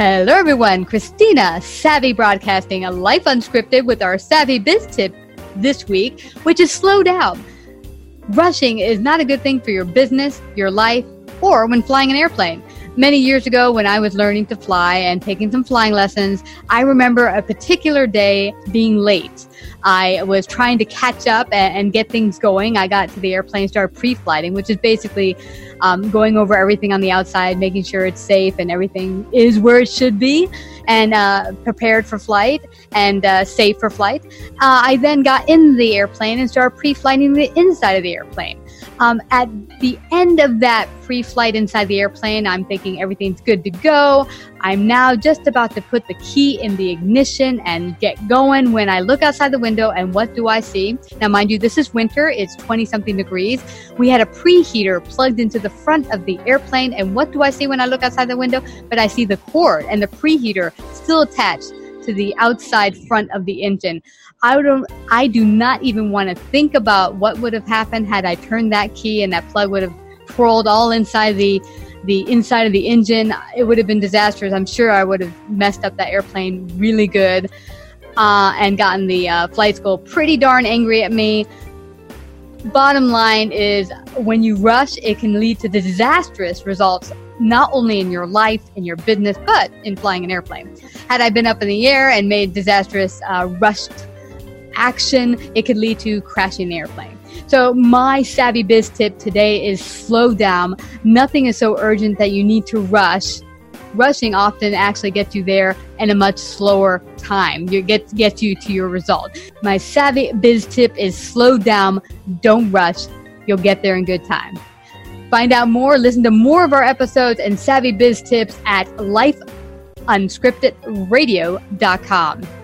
Hello, everyone. Christina, Savvy Broadcasting, a life unscripted with our Savvy Biz tip this week, which is slow down. Rushing is not a good thing for your business, your life, or when flying an airplane. Many years ago, when I was learning to fly and taking some flying lessons, I remember a particular day being late. I was trying to catch up and, and get things going. I got to the airplane, started pre flighting, which is basically um, going over everything on the outside, making sure it's safe and everything is where it should be, and uh, prepared for flight and uh, safe for flight. Uh, I then got in the airplane and started pre flighting the inside of the airplane. Um, at the end of that pre flight inside the airplane, I'm thinking everything's good to go. I'm now just about to put the key in the ignition and get going when I look outside the window and what do I see? Now, mind you, this is winter, it's 20 something degrees. We had a preheater plugged into the front of the airplane, and what do I see when I look outside the window? But I see the cord and the preheater still attached to the outside front of the engine. I don't I do not even want to think about what would have happened had I turned that key and that plug would have twirled all inside the the inside of the engine. It would have been disastrous. I'm sure I would have messed up that airplane really good uh, and gotten the uh, flight school pretty darn angry at me. Bottom line is when you rush, it can lead to disastrous results not only in your life, in your business, but in flying an airplane. Had I been up in the air and made disastrous, uh, rushed action, it could lead to crashing the airplane. So, my savvy biz tip today is slow down. Nothing is so urgent that you need to rush. Rushing often actually gets you there in a much slower time. You get gets you to your result. My savvy biz tip is slow down, don't rush. You'll get there in good time. Find out more, listen to more of our episodes and savvy biz tips at lifeunscriptedradio.com.